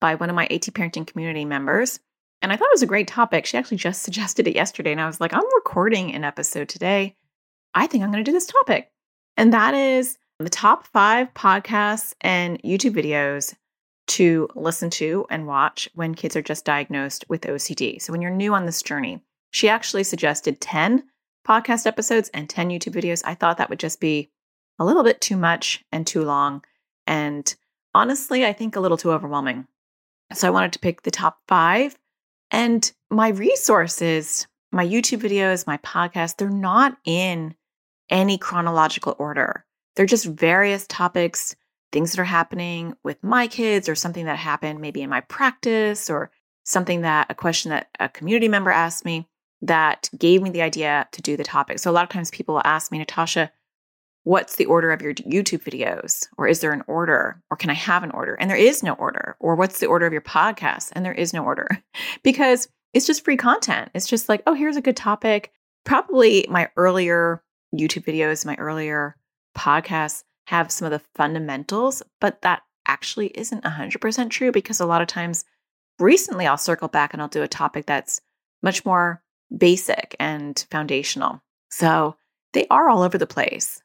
by one of my AT Parenting community members. And I thought it was a great topic. She actually just suggested it yesterday. And I was like, I'm recording an episode today. I think I'm going to do this topic. And that is the top five podcasts and YouTube videos to listen to and watch when kids are just diagnosed with OCD. So when you're new on this journey, she actually suggested 10 podcast episodes and 10 YouTube videos. I thought that would just be a little bit too much and too long. And honestly, I think a little too overwhelming. So I wanted to pick the top five. And my resources, my YouTube videos, my podcast, they're not in any chronological order. They're just various topics, things that are happening with my kids, or something that happened maybe in my practice, or something that a question that a community member asked me that gave me the idea to do the topic. So a lot of times people ask me, Natasha, what's the order of your YouTube videos? Or is there an order? Or can I have an order? And there is no order. Or what's the order of your podcast? And there is no order because it's just free content. It's just like, oh, here's a good topic. Probably my earlier YouTube videos, my earlier podcasts have some of the fundamentals, but that actually isn't 100% true because a lot of times recently I'll circle back and I'll do a topic that's much more basic and foundational. So they are all over the place.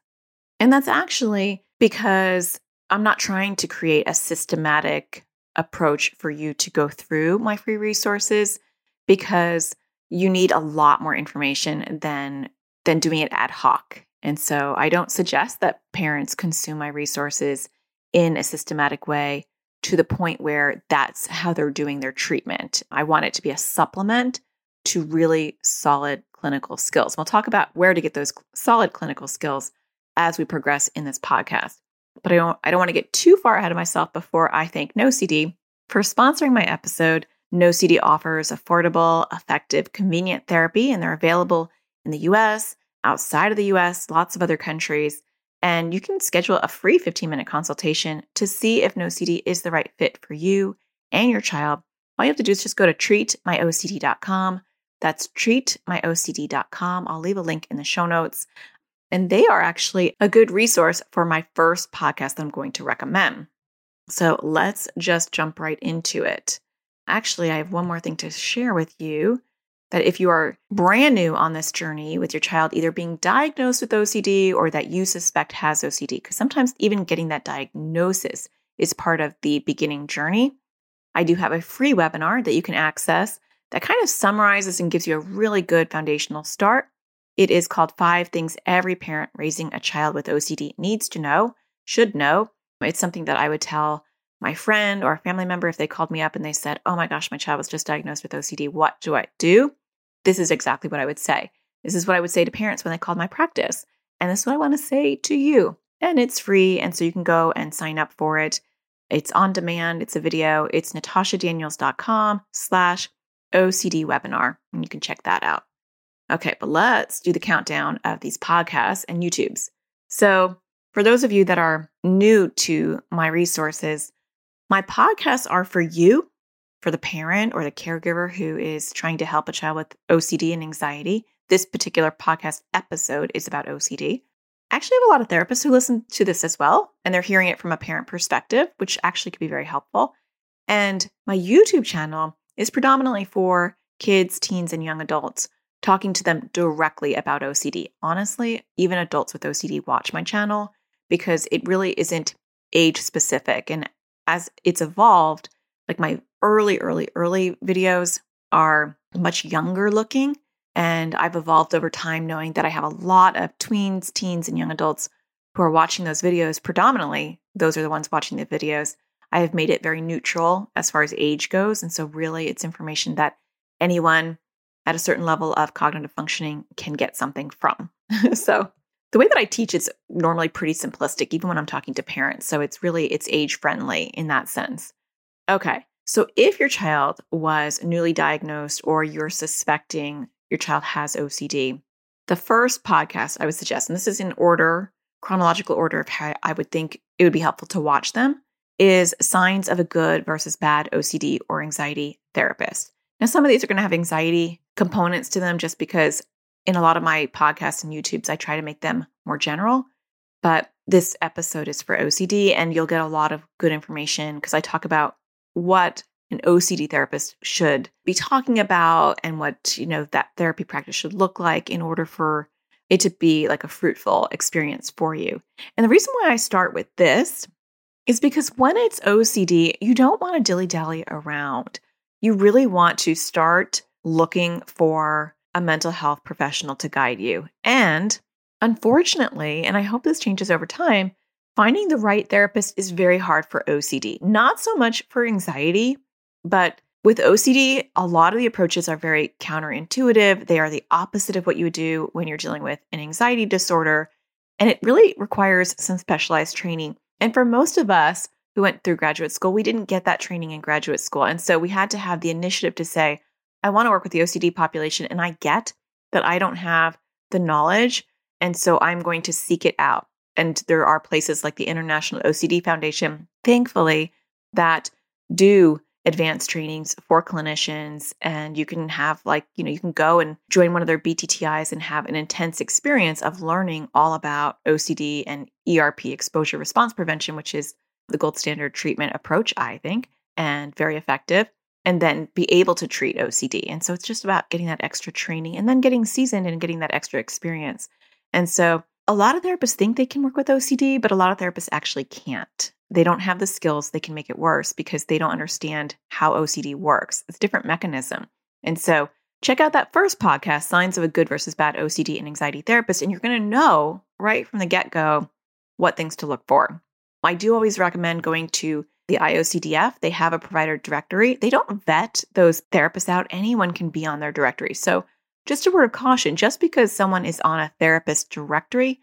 And that's actually because I'm not trying to create a systematic approach for you to go through my free resources because you need a lot more information than than doing it ad hoc. And so I don't suggest that parents consume my resources in a systematic way to the point where that's how they're doing their treatment. I want it to be a supplement to really solid clinical skills. We'll talk about where to get those solid clinical skills as we progress in this podcast. But I don't I don't want to get too far ahead of myself before I thank NoCD for sponsoring my episode. NoCD offers affordable, effective, convenient therapy and they're available in the US, outside of the US, lots of other countries. And you can schedule a free 15 minute consultation to see if NoCD is the right fit for you and your child. All you have to do is just go to treatmyocd.com. That's treatmyocd.com. I'll leave a link in the show notes. And they are actually a good resource for my first podcast that I'm going to recommend. So let's just jump right into it. Actually, I have one more thing to share with you that if you are brand new on this journey with your child either being diagnosed with OCD or that you suspect has OCD, because sometimes even getting that diagnosis is part of the beginning journey, I do have a free webinar that you can access that kind of summarizes and gives you a really good foundational start it is called Five Things Every Parent Raising a Child with OCD Needs to Know, Should Know. It's something that I would tell my friend or a family member if they called me up and they said, Oh my gosh, my child was just diagnosed with OCD. What do I do? This is exactly what I would say. This is what I would say to parents when they called my practice. And this is what I want to say to you. And it's free. And so you can go and sign up for it. It's on demand. It's a video. It's natashadaniels.com slash OCD webinar. And you can check that out. Okay, but let's do the countdown of these podcasts and YouTubes. So, for those of you that are new to my resources, my podcasts are for you, for the parent or the caregiver who is trying to help a child with OCD and anxiety. This particular podcast episode is about OCD. I actually have a lot of therapists who listen to this as well, and they're hearing it from a parent perspective, which actually could be very helpful. And my YouTube channel is predominantly for kids, teens, and young adults talking to them directly about OCD. Honestly, even adults with OCD watch my channel because it really isn't age specific. And as it's evolved, like my early, early, early videos are much younger looking. And I've evolved over time knowing that I have a lot of tweens, teens, and young adults who are watching those videos. Predominantly, those are the ones watching the videos. I have made it very neutral as far as age goes. And so, really, it's information that anyone at a certain level of cognitive functioning can get something from. so the way that I teach is normally pretty simplistic, even when I'm talking to parents. So it's really it's age friendly in that sense. Okay, So, if your child was newly diagnosed or you're suspecting your child has OCD, the first podcast I would suggest, and this is in order, chronological order of how I would think it would be helpful to watch them, is signs of a good versus bad OCD or anxiety therapist. Now, some of these are going to have anxiety components to them just because in a lot of my podcasts and YouTubes, I try to make them more general. But this episode is for OCD, and you'll get a lot of good information because I talk about what an OCD therapist should be talking about and what, you know, that therapy practice should look like in order for it to be like a fruitful experience for you. And the reason why I start with this is because when it's OCD, you don't want to dilly dally around. You really want to start looking for a mental health professional to guide you. And unfortunately, and I hope this changes over time, finding the right therapist is very hard for OCD. Not so much for anxiety, but with OCD, a lot of the approaches are very counterintuitive. They are the opposite of what you would do when you're dealing with an anxiety disorder. And it really requires some specialized training. And for most of us who went through graduate school, we didn't get that training in graduate school. And so we had to have the initiative to say, I want to work with the OCD population. And I get that I don't have the knowledge. And so I'm going to seek it out. And there are places like the International OCD Foundation, thankfully, that do advanced trainings for clinicians and you can have like you know you can go and join one of their BTTIs and have an intense experience of learning all about OCD and ERP exposure response prevention which is the gold standard treatment approach I think and very effective and then be able to treat OCD and so it's just about getting that extra training and then getting seasoned and getting that extra experience and so a lot of therapists think they can work with OCD but a lot of therapists actually can't they don't have the skills, they can make it worse because they don't understand how OCD works. It's a different mechanism. And so check out that first podcast, Signs of a Good versus Bad OCD and Anxiety Therapist, and you're going to know right from the get go what things to look for. I do always recommend going to the IOCDF. They have a provider directory. They don't vet those therapists out, anyone can be on their directory. So, just a word of caution just because someone is on a therapist directory,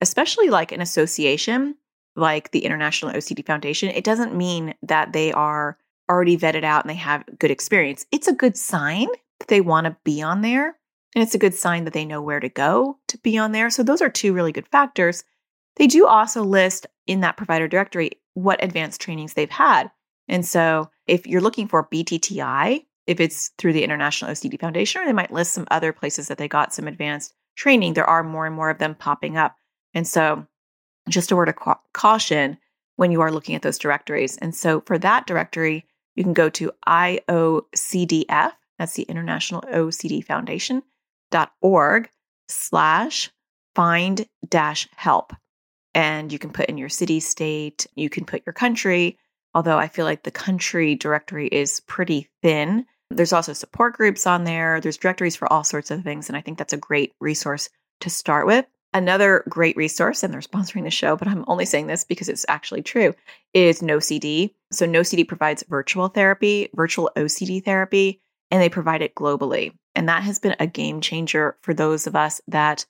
especially like an association, like the International OCD Foundation, it doesn't mean that they are already vetted out and they have good experience. It's a good sign that they want to be on there. And it's a good sign that they know where to go to be on there. So, those are two really good factors. They do also list in that provider directory what advanced trainings they've had. And so, if you're looking for BTTI, if it's through the International OCD Foundation, or they might list some other places that they got some advanced training, there are more and more of them popping up. And so, just a word of ca- caution when you are looking at those directories. And so for that directory, you can go to IOCDF, that's the International OCD Foundation, dot org slash find dash help. And you can put in your city, state, you can put your country, although I feel like the country directory is pretty thin. There's also support groups on there. There's directories for all sorts of things. And I think that's a great resource to start with. Another great resource, and they're sponsoring the show, but I'm only saying this because it's actually true, is NoCD. So NoCD provides virtual therapy, virtual OCD therapy, and they provide it globally. And that has been a game changer for those of us that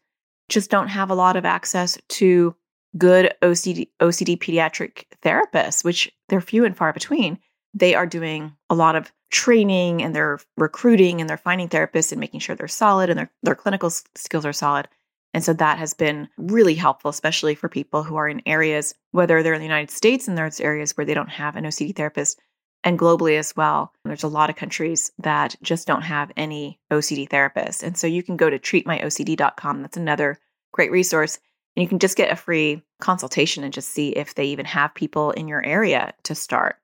just don't have a lot of access to good OCD, OCD pediatric therapists, which they're few and far between. They are doing a lot of training and they're recruiting and they're finding therapists and making sure they're solid and their, their clinical skills are solid. And so that has been really helpful, especially for people who are in areas, whether they're in the United States and there's areas where they don't have an OCD therapist, and globally as well. There's a lot of countries that just don't have any OCD therapists. And so you can go to treatmyocd.com. That's another great resource. And you can just get a free consultation and just see if they even have people in your area to start.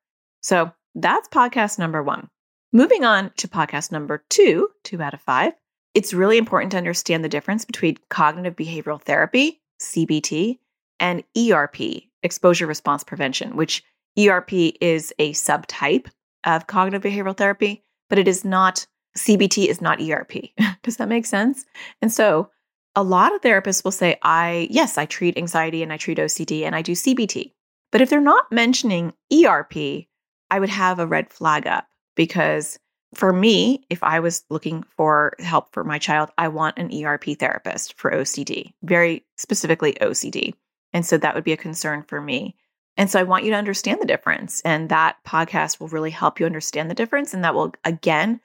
So that's podcast number one. Moving on to podcast number two, two out of five it's really important to understand the difference between cognitive behavioral therapy, CBT, and ERP, exposure response prevention, which ERP is a subtype of cognitive behavioral therapy, but it is not, CBT is not ERP. Does that make sense? And so a lot of therapists will say, I, yes, I treat anxiety and I treat OCD and I do CBT. But if they're not mentioning ERP, I would have a red flag up because for me, if I was looking for help for my child, I want an ERP therapist for OCD, very specifically OCD. And so that would be a concern for me. And so I want you to understand the difference. And that podcast will really help you understand the difference. And that will, again,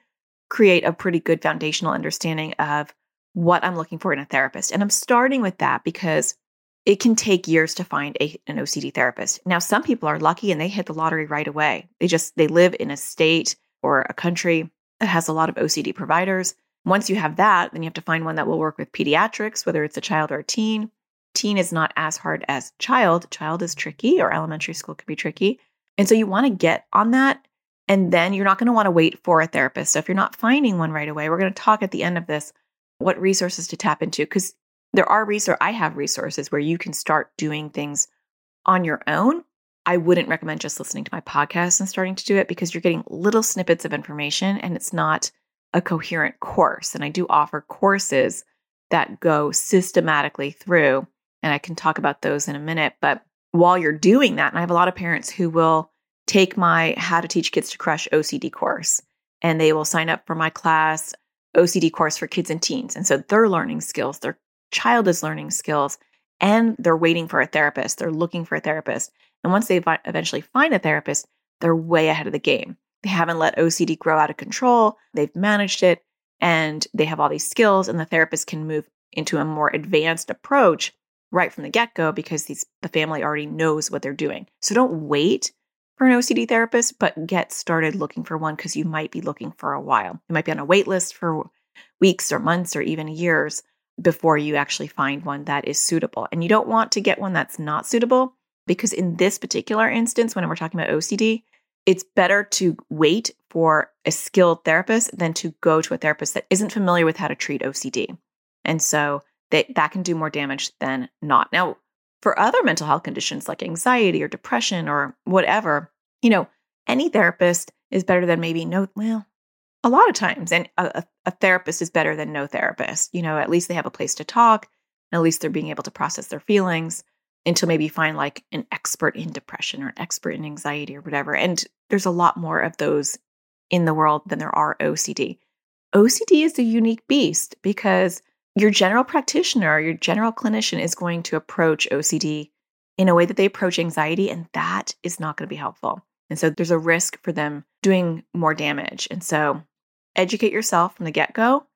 create a pretty good foundational understanding of what I'm looking for in a therapist. And I'm starting with that because it can take years to find a, an OCD therapist. Now, some people are lucky and they hit the lottery right away. They just, they live in a state or a country that has a lot of OCD providers. Once you have that, then you have to find one that will work with pediatrics, whether it's a child or a teen. Teen is not as hard as child. Child is tricky, or elementary school can be tricky. And so you want to get on that. And then you're not going to want to wait for a therapist. So if you're not finding one right away, we're going to talk at the end of this what resources to tap into because there are resources, I have resources where you can start doing things on your own. I wouldn't recommend just listening to my podcast and starting to do it because you're getting little snippets of information and it's not a coherent course. And I do offer courses that go systematically through, and I can talk about those in a minute. But while you're doing that, and I have a lot of parents who will take my How to Teach Kids to Crush OCD course and they will sign up for my class, OCD course for kids and teens. And so they're learning skills, their child is learning skills, and they're waiting for a therapist. They're looking for a therapist. And once they eventually find a therapist, they're way ahead of the game. They haven't let OCD grow out of control. They've managed it and they have all these skills, and the therapist can move into a more advanced approach right from the get go because these, the family already knows what they're doing. So don't wait for an OCD therapist, but get started looking for one because you might be looking for a while. You might be on a wait list for weeks or months or even years before you actually find one that is suitable. And you don't want to get one that's not suitable because in this particular instance, when we're talking about OCD, it's better to wait for a skilled therapist than to go to a therapist that isn't familiar with how to treat OCD. And so that, that can do more damage than not. Now, for other mental health conditions like anxiety or depression or whatever, you know, any therapist is better than maybe no, well, a lot of times, and a, a therapist is better than no therapist. You know, at least they have a place to talk, and at least they're being able to process their feelings until maybe find like an expert in depression or an expert in anxiety or whatever. And there's a lot more of those in the world than there are OCD. OCD is a unique beast because your general practitioner, your general clinician is going to approach OCD in a way that they approach anxiety, and that is not going to be helpful. And so there's a risk for them doing more damage. And so educate yourself from the get go,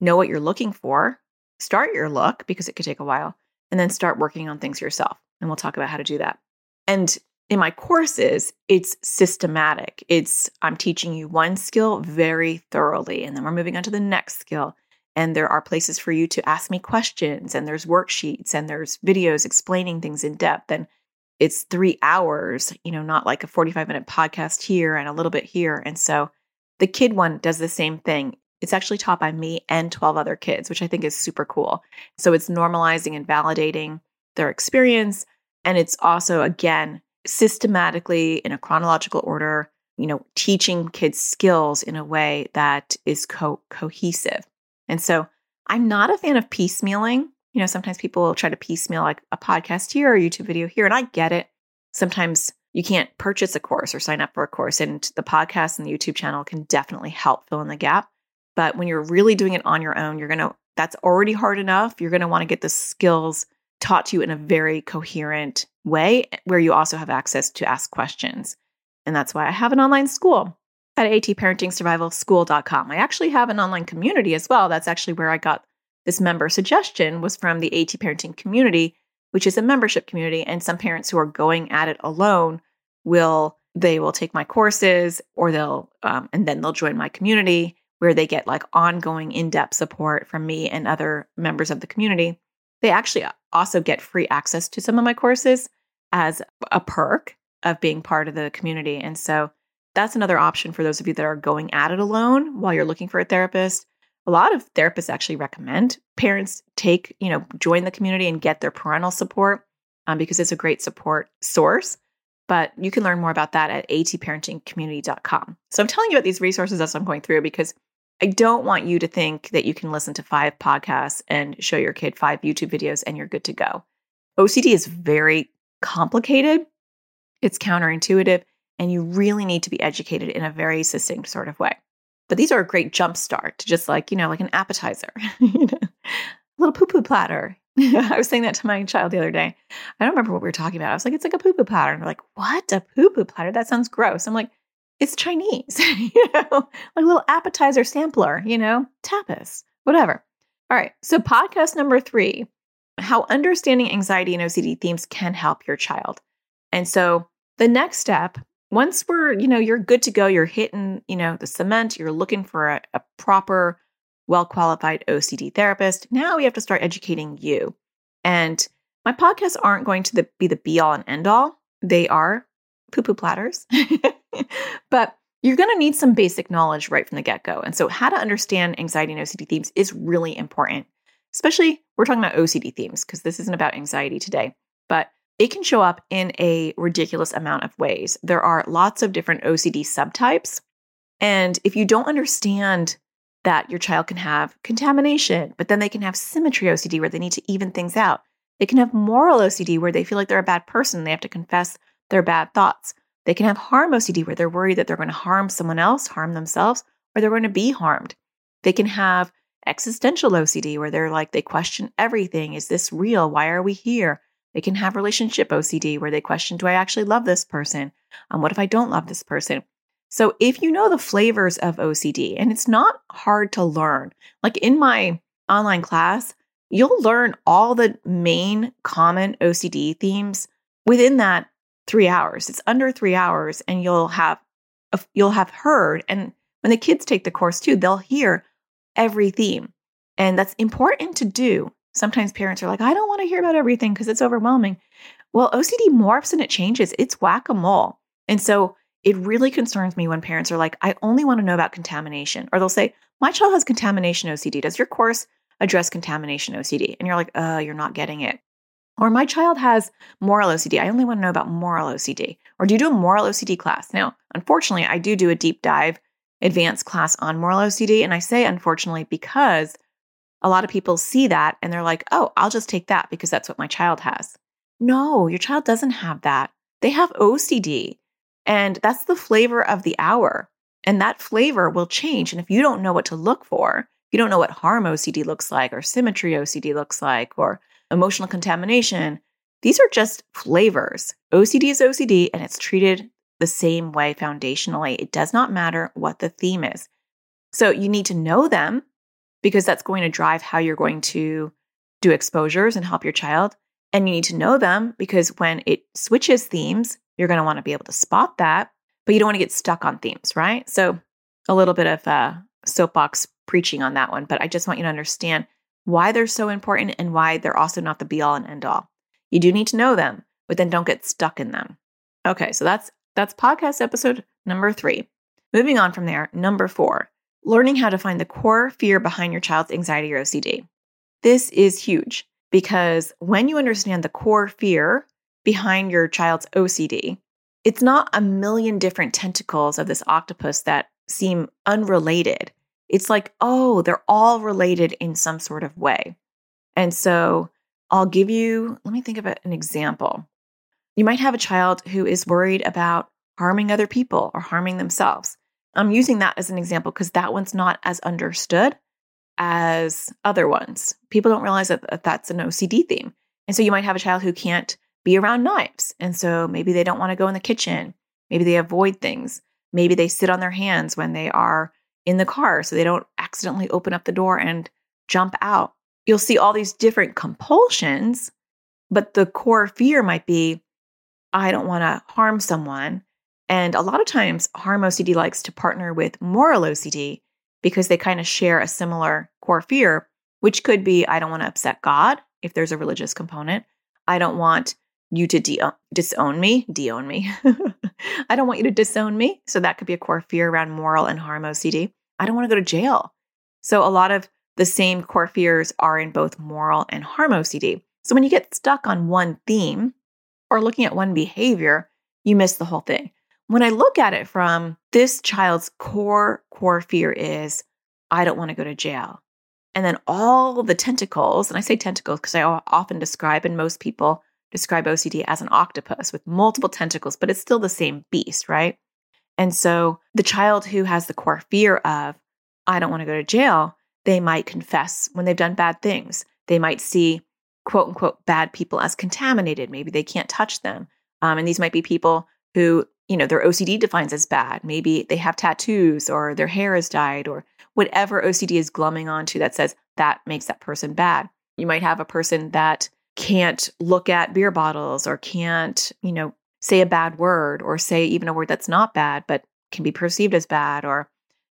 know what you're looking for, start your look because it could take a while, and then start working on things yourself. And we'll talk about how to do that. And in my courses, it's systematic. It's I'm teaching you one skill very thoroughly, and then we're moving on to the next skill. And there are places for you to ask me questions, and there's worksheets, and there's videos explaining things in depth. And it's three hours, you know, not like a 45 minute podcast here and a little bit here. And so the kid one does the same thing. It's actually taught by me and 12 other kids, which I think is super cool. So it's normalizing and validating their experience. And it's also, again, systematically in a chronological order, you know, teaching kids skills in a way that is co- cohesive. And so I'm not a fan of piecemealing. You know, sometimes people will try to piecemeal like a podcast here or a YouTube video here, and I get it. Sometimes you can't purchase a course or sign up for a course, and the podcast and the YouTube channel can definitely help fill in the gap. But when you're really doing it on your own, you're going to, that's already hard enough. You're going to want to get the skills taught to you in a very coherent way eh, where you also have access to ask questions. And that's why I have an online school at atparentingsurvivalschool.com. I actually have an online community as well. That's actually where I got this member suggestion was from the AT parenting community, which is a membership community and some parents who are going at it alone will they will take my courses or they'll um, and then they'll join my community where they get like ongoing in-depth support from me and other members of the community they actually also get free access to some of my courses as a perk of being part of the community. And so that's another option for those of you that are going at it alone while you're looking for a therapist. A lot of therapists actually recommend parents take, you know, join the community and get their parental support um, because it's a great support source. But you can learn more about that at atparentingcommunity.com. So I'm telling you about these resources as I'm going through because I don't want you to think that you can listen to five podcasts and show your kid five YouTube videos and you're good to go. OCD is very complicated, it's counterintuitive, and you really need to be educated in a very succinct sort of way. But these are a great jump start to just like, you know, like an appetizer, you know, a little poo poo platter. I was saying that to my child the other day. I don't remember what we were talking about. I was like, it's like a poo poo platter. And they're like, what? A poo poo platter? That sounds gross. I'm like, it's Chinese, you know, like a little appetizer sampler, you know, tapas, whatever. All right. So, podcast number three how understanding anxiety and OCD themes can help your child. And so, the next step, once we're, you know, you're good to go, you're hitting, you know, the cement, you're looking for a, a proper well qualified OCD therapist. Now we have to start educating you. And my podcasts aren't going to the, be the be all and end all. They are poo poo platters, but you're going to need some basic knowledge right from the get go. And so, how to understand anxiety and OCD themes is really important, especially we're talking about OCD themes because this isn't about anxiety today, but it can show up in a ridiculous amount of ways. There are lots of different OCD subtypes. And if you don't understand that your child can have contamination, but then they can have symmetry OCD where they need to even things out. They can have moral OCD where they feel like they're a bad person. They have to confess their bad thoughts. They can have harm OCD where they're worried that they're going to harm someone else, harm themselves, or they're going to be harmed. They can have existential OCD where they're like, they question everything. Is this real? Why are we here? They can have relationship OCD where they question, do I actually love this person? Um, what if I don't love this person? So if you know the flavors of OCD, and it's not hard to learn, like in my online class, you'll learn all the main common OCD themes within that three hours. It's under three hours, and you'll have you'll have heard. And when the kids take the course too, they'll hear every theme, and that's important to do. Sometimes parents are like, I don't want to hear about everything because it's overwhelming. Well, OCD morphs and it changes. It's whack a mole, and so it really concerns me when parents are like, I only want to know about contamination. Or they'll say, My child has contamination OCD. Does your course address contamination OCD? And you're like, Uh, you're not getting it. Or my child has moral OCD. I only want to know about moral OCD. Or do you do a moral OCD class? Now, unfortunately, I do do a deep dive advanced class on moral OCD. And I say unfortunately because a lot of people see that and they're like, oh, I'll just take that because that's what my child has. No, your child doesn't have that. They have OCD. And that's the flavor of the hour. And that flavor will change. And if you don't know what to look for, you don't know what harm OCD looks like, or symmetry OCD looks like, or emotional contamination, these are just flavors. OCD is OCD and it's treated the same way foundationally. It does not matter what the theme is. So you need to know them because that's going to drive how you're going to do exposures and help your child. And you need to know them because when it switches themes, you're going to want to be able to spot that, but you don't want to get stuck on themes, right? So, a little bit of uh, soapbox preaching on that one, but I just want you to understand why they're so important and why they're also not the be all and end all. You do need to know them, but then don't get stuck in them. Okay, so that's that's podcast episode number 3. Moving on from there, number 4, learning how to find the core fear behind your child's anxiety or OCD. This is huge because when you understand the core fear behind your child's OCD. It's not a million different tentacles of this octopus that seem unrelated. It's like, oh, they're all related in some sort of way. And so I'll give you, let me think of an example. You might have a child who is worried about harming other people or harming themselves. I'm using that as an example because that one's not as understood as other ones. People don't realize that that's an OCD theme. And so you might have a child who can't be around knives. And so maybe they don't want to go in the kitchen. Maybe they avoid things. Maybe they sit on their hands when they are in the car so they don't accidentally open up the door and jump out. You'll see all these different compulsions, but the core fear might be I don't want to harm someone. And a lot of times, harm OCD likes to partner with moral OCD because they kind of share a similar core fear, which could be I don't want to upset God if there's a religious component. I don't want you to de- disown me, de-own me. I don't want you to disown me. So that could be a core fear around moral and harm OCD. I don't want to go to jail. So a lot of the same core fears are in both moral and harm OCD. So when you get stuck on one theme or looking at one behavior, you miss the whole thing. When I look at it from this child's core core fear is I don't want to go to jail. And then all the tentacles, and I say tentacles because I often describe and most people describe OCD as an octopus with multiple tentacles, but it's still the same beast, right? And so the child who has the core fear of, I don't want to go to jail, they might confess when they've done bad things. They might see quote unquote bad people as contaminated. Maybe they can't touch them. Um, and these might be people who, you know, their OCD defines as bad. Maybe they have tattoos or their hair is dyed or whatever OCD is glumming onto that says that makes that person bad. You might have a person that can't look at beer bottles or can't, you know, say a bad word or say even a word that's not bad, but can be perceived as bad. Or,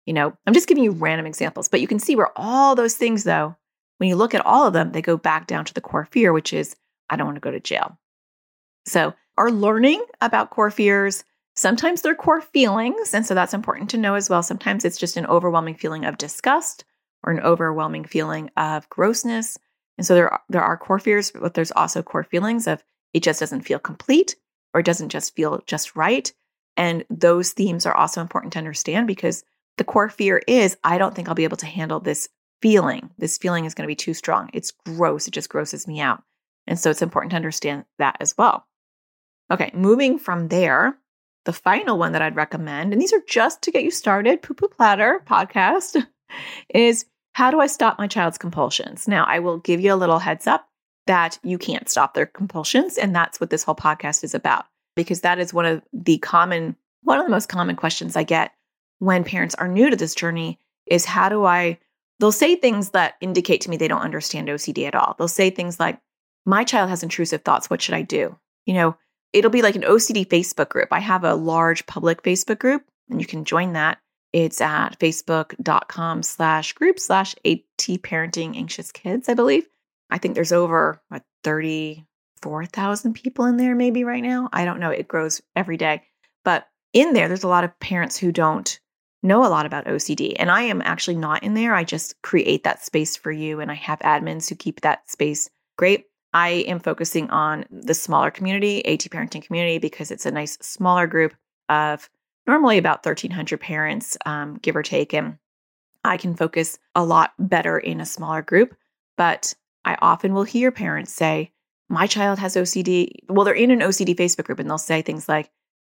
you know, I'm just giving you random examples, but you can see where all those things, though, when you look at all of them, they go back down to the core fear, which is, I don't want to go to jail. So, our learning about core fears, sometimes they're core feelings. And so that's important to know as well. Sometimes it's just an overwhelming feeling of disgust or an overwhelming feeling of grossness and so there are, there are core fears, but there's also core feelings of it just doesn't feel complete or it doesn't just feel just right. And those themes are also important to understand because the core fear is I don't think I'll be able to handle this feeling. This feeling is going to be too strong. It's gross. It just grosses me out. And so it's important to understand that as well. Okay, moving from there, the final one that I'd recommend, and these are just to get you started, Poo Poo Platter podcast, is how do I stop my child's compulsions? Now, I will give you a little heads up that you can't stop their compulsions. And that's what this whole podcast is about, because that is one of the common, one of the most common questions I get when parents are new to this journey is how do I, they'll say things that indicate to me they don't understand OCD at all. They'll say things like, my child has intrusive thoughts. What should I do? You know, it'll be like an OCD Facebook group. I have a large public Facebook group, and you can join that. It's at facebook.com slash group slash AT parenting anxious kids, I believe. I think there's over what 34,000 people in there maybe right now. I don't know. It grows every day. But in there, there's a lot of parents who don't know a lot about OCD. And I am actually not in there. I just create that space for you and I have admins who keep that space great. I am focusing on the smaller community, AT parenting community, because it's a nice smaller group of normally about 1,300 parents, um, give or take. And I can focus a lot better in a smaller group. But I often will hear parents say, My child has OCD. Well, they're in an OCD Facebook group and they'll say things like,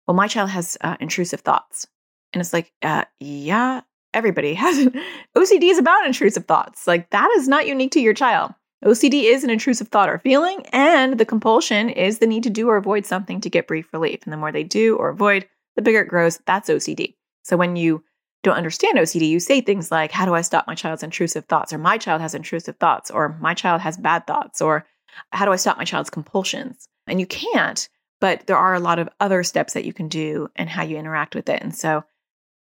Well, my child has uh, intrusive thoughts. And it's like, uh, Yeah, everybody has. OCD is about intrusive thoughts. Like, that is not unique to your child. OCD is an intrusive thought or feeling, and the compulsion is the need to do or avoid something to get brief relief. And the more they do or avoid, the bigger it grows, that's OCD. So when you don't understand OCD, you say things like, How do I stop my child's intrusive thoughts? Or my child has intrusive thoughts, or my child has bad thoughts, or how do I stop my child's compulsions? And you can't, but there are a lot of other steps that you can do and how you interact with it. And so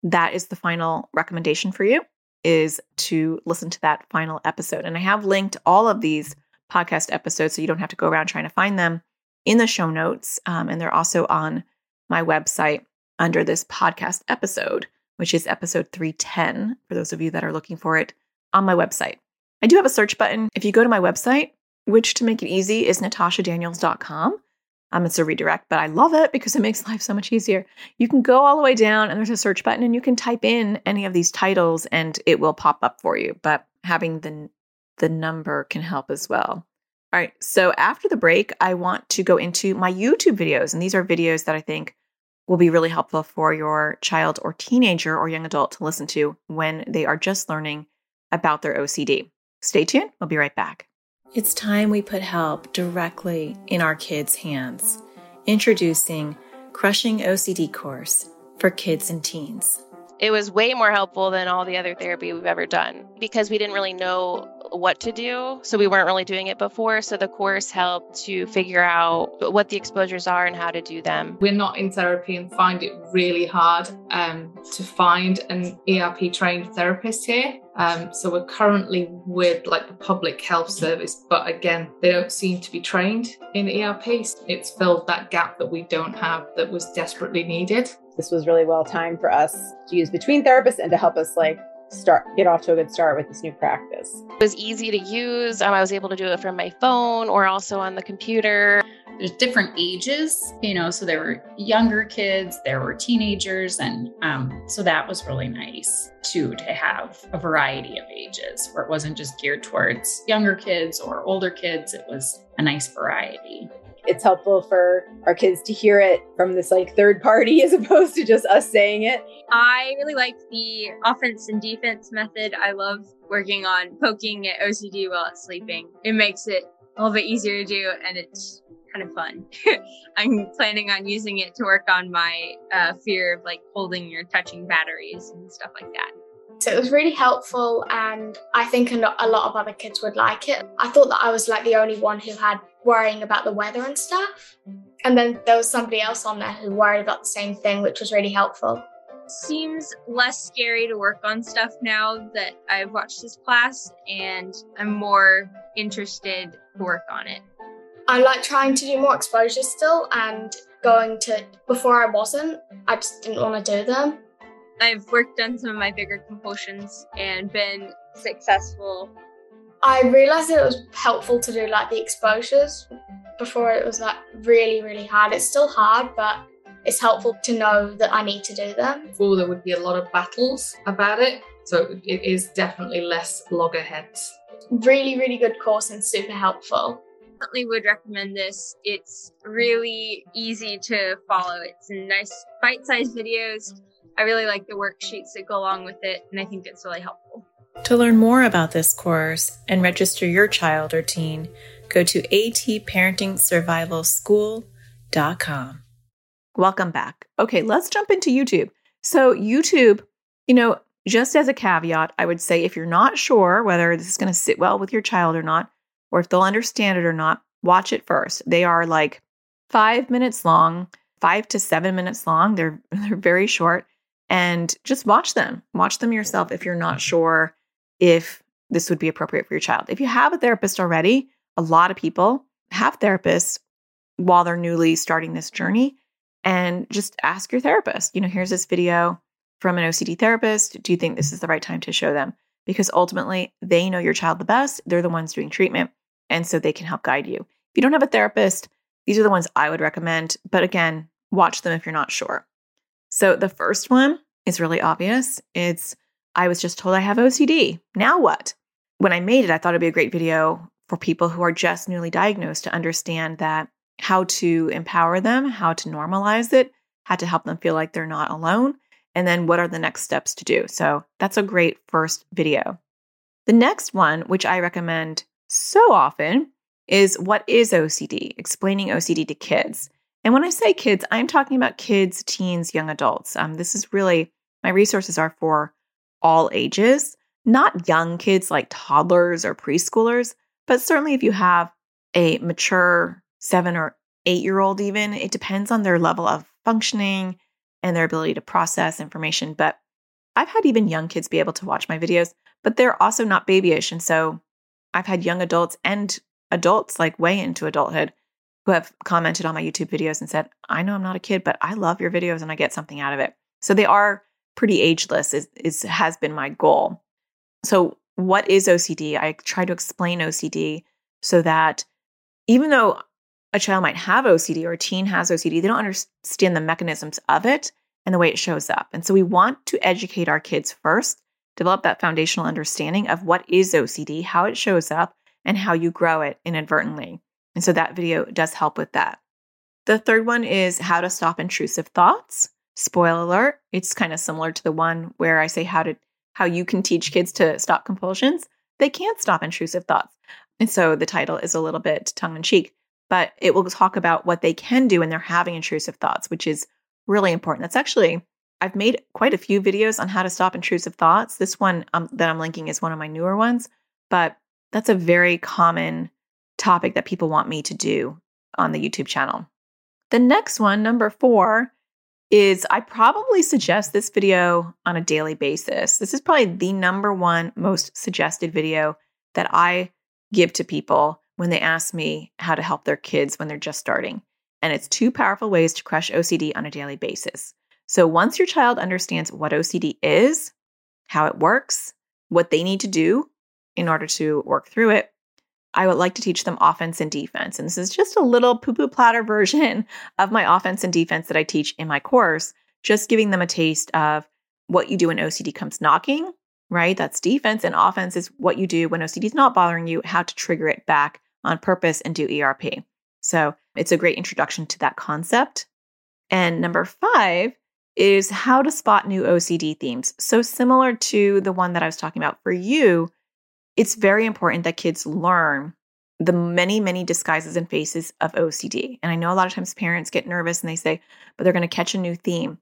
that is the final recommendation for you is to listen to that final episode. And I have linked all of these podcast episodes so you don't have to go around trying to find them in the show notes. Um, and they're also on my website under this podcast episode, which is episode 310, for those of you that are looking for it on my website. I do have a search button. If you go to my website, which to make it easy is natashadaniels.com. Um, it's a redirect, but I love it because it makes life so much easier. You can go all the way down and there's a search button and you can type in any of these titles and it will pop up for you. But having the the number can help as well. All right. So after the break, I want to go into my YouTube videos. And these are videos that I think will be really helpful for your child or teenager or young adult to listen to when they are just learning about their OCD. Stay tuned. We'll be right back. It's time we put help directly in our kids' hands. Introducing Crushing OCD course for kids and teens. It was way more helpful than all the other therapy we've ever done because we didn't really know what to do. So we weren't really doing it before. So the course helped to figure out what the exposures are and how to do them. We're not in therapy and find it really hard um, to find an ERP trained therapist here. Um, so we're currently with like the public health service, but again, they don't seem to be trained in ERP. It's filled that gap that we don't have that was desperately needed. This was really well timed for us to use between therapists and to help us like start get off to a good start with this new practice. It was easy to use. Um, I was able to do it from my phone or also on the computer. There's different ages, you know, so there were younger kids, there were teenagers, and um, so that was really nice too to have a variety of ages where it wasn't just geared towards younger kids or older kids. It was a nice variety it's helpful for our kids to hear it from this like third party as opposed to just us saying it. I really like the offense and defense method. I love working on poking at OCD while it's sleeping. It makes it a little bit easier to do, and it's kind of fun. I'm planning on using it to work on my uh, fear of like holding or touching batteries and stuff like that. So it was really helpful, and I think a lot of other kids would like it. I thought that I was like the only one who had worrying about the weather and stuff. And then there was somebody else on there who worried about the same thing, which was really helpful. Seems less scary to work on stuff now that I've watched this class, and I'm more interested to work on it. I like trying to do more exposures still, and going to before I wasn't, I just didn't want to do them. I've worked on some of my bigger compulsions and been successful. I realized that it was helpful to do like the exposures before it was like really, really hard. It's still hard, but it's helpful to know that I need to do them. Before there would be a lot of battles about it, so it is definitely less loggerheads. Really, really good course and super helpful. Definitely would recommend this. It's really easy to follow. It's nice bite-sized videos I really like the worksheets that go along with it, and I think it's really helpful. To learn more about this course and register your child or teen, go to atparentingsurvivalschool.com. Welcome back. Okay, let's jump into YouTube. So, YouTube, you know, just as a caveat, I would say if you're not sure whether this is going to sit well with your child or not, or if they'll understand it or not, watch it first. They are like five minutes long, five to seven minutes long. They're they're very short and just watch them. Watch them yourself if you're not mm-hmm. sure if this would be appropriate for your child. If you have a therapist already, a lot of people have therapists while they're newly starting this journey. And just ask your therapist, you know, here's this video from an OCD therapist. Do you think this is the right time to show them? Because ultimately, they know your child the best. They're the ones doing treatment. And so they can help guide you. If you don't have a therapist, these are the ones I would recommend. But again, watch them if you're not sure. So the first one is really obvious. It's, I was just told I have OCD. Now what? When I made it, I thought it'd be a great video for people who are just newly diagnosed to understand that how to empower them, how to normalize it, how to help them feel like they're not alone, and then what are the next steps to do. So that's a great first video. The next one, which I recommend so often, is what is OCD? Explaining OCD to kids. And when I say kids, I'm talking about kids, teens, young adults. Um, this is really my resources are for all ages, not young kids like toddlers or preschoolers, but certainly if you have a mature seven or eight year old, even, it depends on their level of functioning and their ability to process information. But I've had even young kids be able to watch my videos, but they're also not babyish. And so I've had young adults and adults like way into adulthood who have commented on my YouTube videos and said, I know I'm not a kid, but I love your videos and I get something out of it. So they are pretty ageless is, is has been my goal. So what is OCD? I try to explain OCD so that even though a child might have OCD or a teen has OCD, they don't understand the mechanisms of it and the way it shows up. And so we want to educate our kids first, develop that foundational understanding of what is OCD, how it shows up, and how you grow it inadvertently. And so that video does help with that. The third one is how to stop intrusive thoughts. Spoiler alert, it's kind of similar to the one where I say how to how you can teach kids to stop compulsions. They can't stop intrusive thoughts. And so the title is a little bit tongue in cheek, but it will talk about what they can do when they're having intrusive thoughts, which is really important. That's actually I've made quite a few videos on how to stop intrusive thoughts. This one um, that I'm linking is one of my newer ones, but that's a very common topic that people want me to do on the YouTube channel. The next one, number four, is I probably suggest this video on a daily basis. This is probably the number one most suggested video that I give to people when they ask me how to help their kids when they're just starting. And it's two powerful ways to crush OCD on a daily basis. So once your child understands what OCD is, how it works, what they need to do in order to work through it, I would like to teach them offense and defense. And this is just a little poo poo platter version of my offense and defense that I teach in my course, just giving them a taste of what you do when OCD comes knocking, right? That's defense. And offense is what you do when OCD is not bothering you, how to trigger it back on purpose and do ERP. So it's a great introduction to that concept. And number five is how to spot new OCD themes. So similar to the one that I was talking about for you, it's very important that kids learn the many, many disguises and faces of OCD. And I know a lot of times parents get nervous and they say, but they're going to catch a new theme.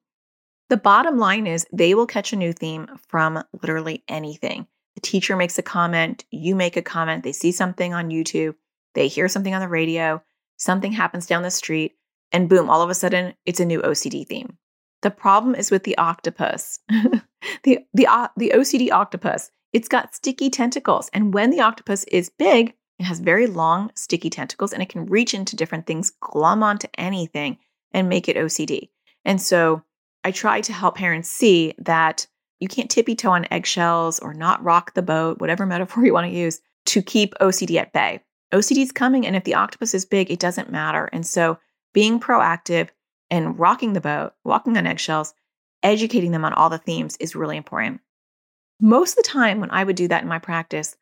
The bottom line is they will catch a new theme from literally anything. The teacher makes a comment, you make a comment, they see something on YouTube, they hear something on the radio, something happens down the street, and boom, all of a sudden it's a new OCD theme. The problem is with the octopus. the the uh, the OCD octopus. It's got sticky tentacles, and when the octopus is big, it has very long, sticky tentacles, and it can reach into different things, glom onto anything, and make it OCD. And so, I try to help parents see that you can't tippy toe on eggshells or not rock the boat, whatever metaphor you want to use, to keep OCD at bay. OCD is coming, and if the octopus is big, it doesn't matter. And so, being proactive and rocking the boat, walking on eggshells, educating them on all the themes is really important. Most of the time, when I would do that in my practice,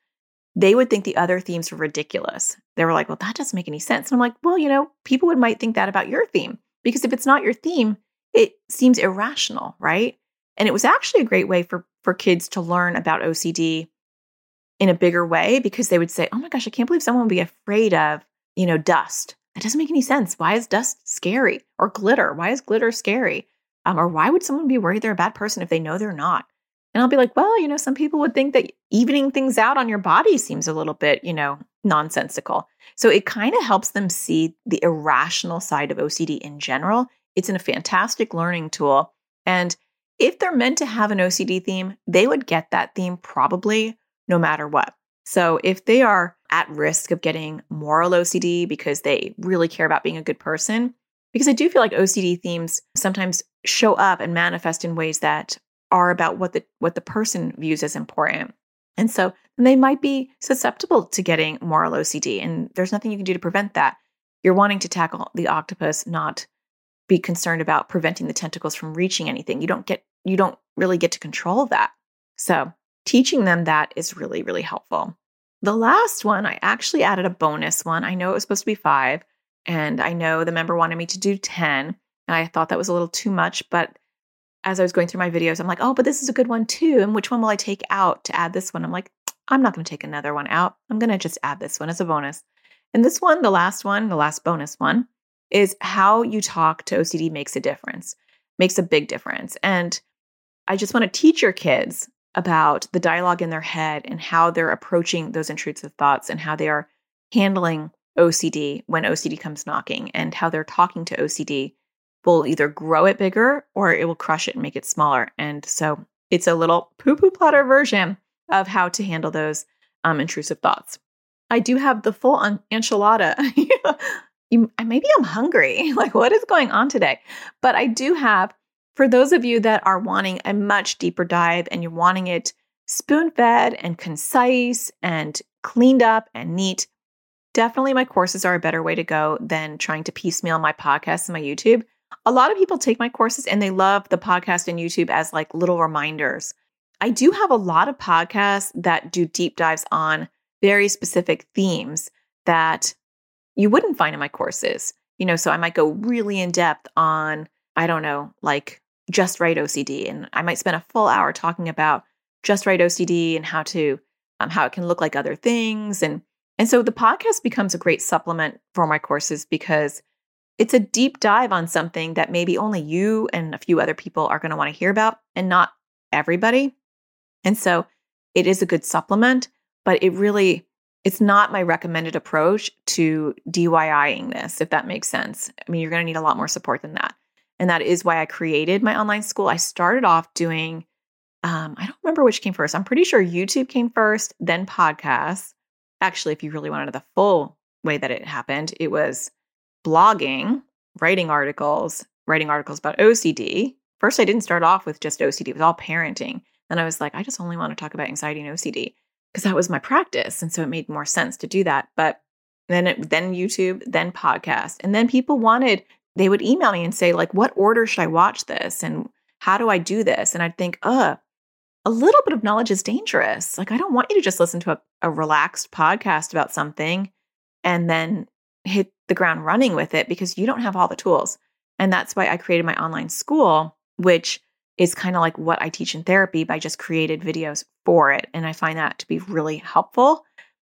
they would think the other themes were ridiculous. They were like, well, that doesn't make any sense. And I'm like, well, you know, people would might think that about your theme because if it's not your theme, it seems irrational, right? And it was actually a great way for for kids to learn about OCD in a bigger way because they would say, "Oh my gosh, I can't believe someone would be afraid of, you know, dust. That doesn't make any sense. Why is dust scary? Or glitter? Why is glitter scary? Um, or why would someone be worried they're a bad person if they know they're not?" And I'll be like, "Well, you know, some people would think that evening things out on your body seems a little bit, you know, nonsensical." So it kind of helps them see the irrational side of OCD in general. It's in a fantastic learning tool. And if they're meant to have an OCD theme, they would get that theme probably no matter what. So if they are at risk of getting moral OCD because they really care about being a good person, because I do feel like OCD themes sometimes show up and manifest in ways that are about what the what the person views as important. And so they might be susceptible to getting moral OCD and there's nothing you can do to prevent that. You're wanting to tackle the octopus, not be concerned about preventing the tentacles from reaching anything. You don't get you don't really get to control that. So, teaching them that is really, really helpful. The last one, I actually added a bonus one. I know it was supposed to be five, and I know the member wanted me to do 10, and I thought that was a little too much. But as I was going through my videos, I'm like, oh, but this is a good one too. And which one will I take out to add this one? I'm like, I'm not going to take another one out. I'm going to just add this one as a bonus. And this one, the last one, the last bonus one, is how you talk to OCD makes a difference, makes a big difference. And I just want to teach your kids about the dialogue in their head and how they're approaching those intrusive thoughts and how they are handling OCD when OCD comes knocking and how they're talking to OCD will either grow it bigger or it will crush it and make it smaller. And so it's a little poo poo platter version of how to handle those um, intrusive thoughts. I do have the full un- enchilada. maybe I'm hungry. Like, what is going on today? But I do have for those of you that are wanting a much deeper dive and you're wanting it spoon fed and concise and cleaned up and neat, definitely my courses are a better way to go than trying to piecemeal my podcast and my YouTube. A lot of people take my courses and they love the podcast and YouTube as like little reminders. I do have a lot of podcasts that do deep dives on very specific themes that you wouldn't find in my courses. You know, so I might go really in depth on, I don't know, like just right OCD. And I might spend a full hour talking about just right OCD and how to um, how it can look like other things. And and so the podcast becomes a great supplement for my courses because it's a deep dive on something that maybe only you and a few other people are going to want to hear about and not everybody. And so it is a good supplement, but it really it's not my recommended approach to DIYing this, if that makes sense. I mean, you're going to need a lot more support than that. And that is why I created my online school. I started off doing, um, I don't remember which came first. I'm pretty sure YouTube came first, then podcasts. Actually, if you really wanted to the full way that it happened, it was blogging, writing articles, writing articles about OCD. First, I didn't start off with just OCD, it was all parenting. Then I was like, I just only want to talk about anxiety and OCD because that was my practice. And so it made more sense to do that. But then it, then YouTube, then podcast. And then people wanted they would email me and say, like, what order should I watch this? And how do I do this? And I'd think, uh, a little bit of knowledge is dangerous. Like, I don't want you to just listen to a, a relaxed podcast about something and then hit the ground running with it because you don't have all the tools. And that's why I created my online school, which is kind of like what I teach in therapy, but I just created videos for it. And I find that to be really helpful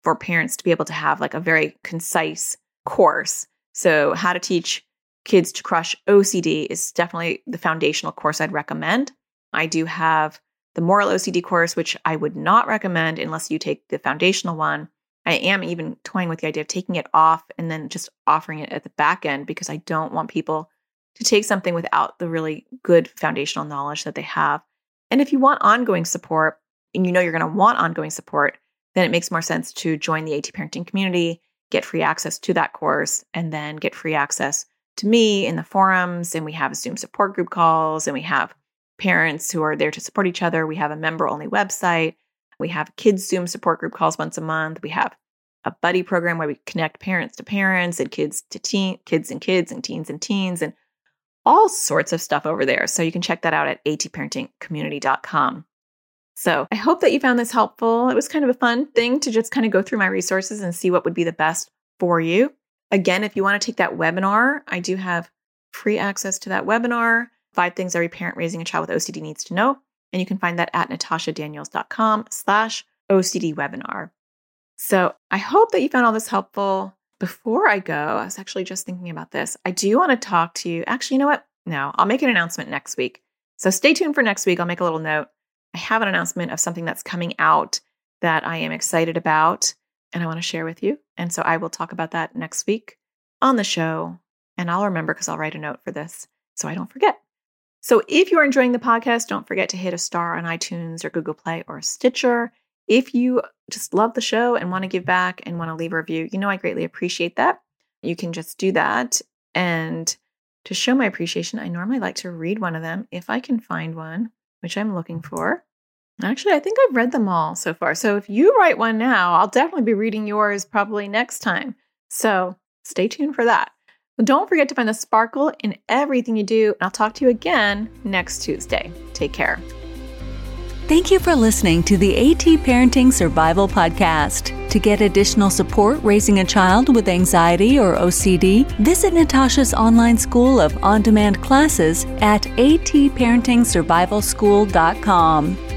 for parents to be able to have like a very concise course. So, how to teach kids to crush OCD is definitely the foundational course I'd recommend. I do have the moral OCD course, which I would not recommend unless you take the foundational one. I am even toying with the idea of taking it off and then just offering it at the back end because I don't want people to take something without the really good foundational knowledge that they have. And if you want ongoing support and you know you're going to want ongoing support, then it makes more sense to join the AT parenting community, get free access to that course, and then get free access to me in the forums. And we have Zoom support group calls and we have parents who are there to support each other. We have a member only website. We have kids Zoom support group calls once a month. We have a buddy program where we connect parents to parents and kids to teen, kids and kids and teens and teens and all sorts of stuff over there. So you can check that out at atparentingcommunity.com. So I hope that you found this helpful. It was kind of a fun thing to just kind of go through my resources and see what would be the best for you. Again, if you want to take that webinar, I do have free access to that webinar. Five things every parent raising a child with OCD needs to know. And you can find that at natashadaniels.com slash OCD webinar. So I hope that you found all this helpful. Before I go, I was actually just thinking about this. I do want to talk to you. Actually, you know what? No, I'll make an announcement next week. So stay tuned for next week. I'll make a little note. I have an announcement of something that's coming out that I am excited about and I want to share with you. And so I will talk about that next week on the show. And I'll remember because I'll write a note for this so I don't forget. So if you're enjoying the podcast, don't forget to hit a star on iTunes or Google Play or Stitcher. If you just love the show and want to give back and want to leave a review, you know I greatly appreciate that. You can just do that. And to show my appreciation, I normally like to read one of them if I can find one, which I'm looking for. Actually, I think I've read them all so far. So if you write one now, I'll definitely be reading yours probably next time. So stay tuned for that. Don't forget to find the sparkle in everything you do, and I'll talk to you again next Tuesday. Take care. Thank you for listening to the AT Parenting Survival Podcast. To get additional support raising a child with anxiety or OCD, visit Natasha's online school of on demand classes at atparentingsurvivalschool.com.